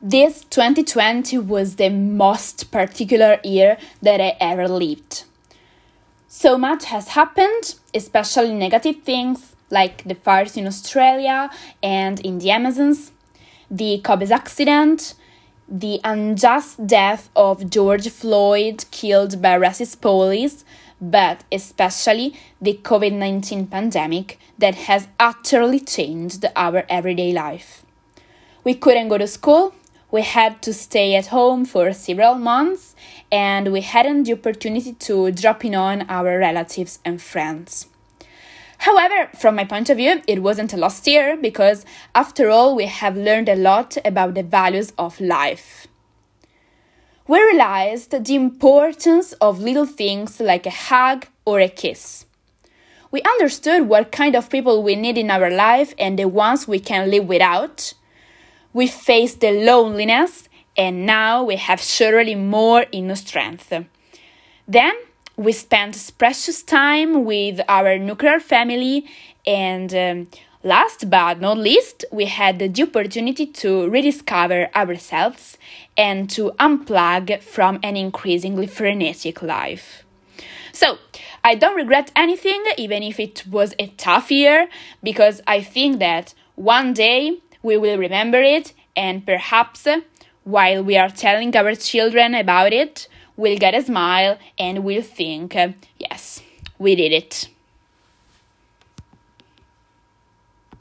This 2020 was the most particular year that I ever lived. So much has happened, especially negative things like the fires in Australia and in the Amazons, the Kobe's accident, the unjust death of George Floyd killed by racist police, but especially the COVID 19 pandemic that has utterly changed our everyday life. We couldn't go to school, we had to stay at home for several months, and we hadn't the opportunity to drop in on our relatives and friends. However, from my point of view, it wasn't a lost year because, after all, we have learned a lot about the values of life. We realized the importance of little things like a hug or a kiss. We understood what kind of people we need in our life and the ones we can live without. We faced the loneliness and now we have surely more inner strength. Then we spent precious time with our nuclear family and um, last but not least we had the opportunity to rediscover ourselves and to unplug from an increasingly frenetic life so i don't regret anything even if it was a tough year because i think that one day we will remember it and perhaps while we are telling our children about it we'll get a smile and we'll think, yes, we did it.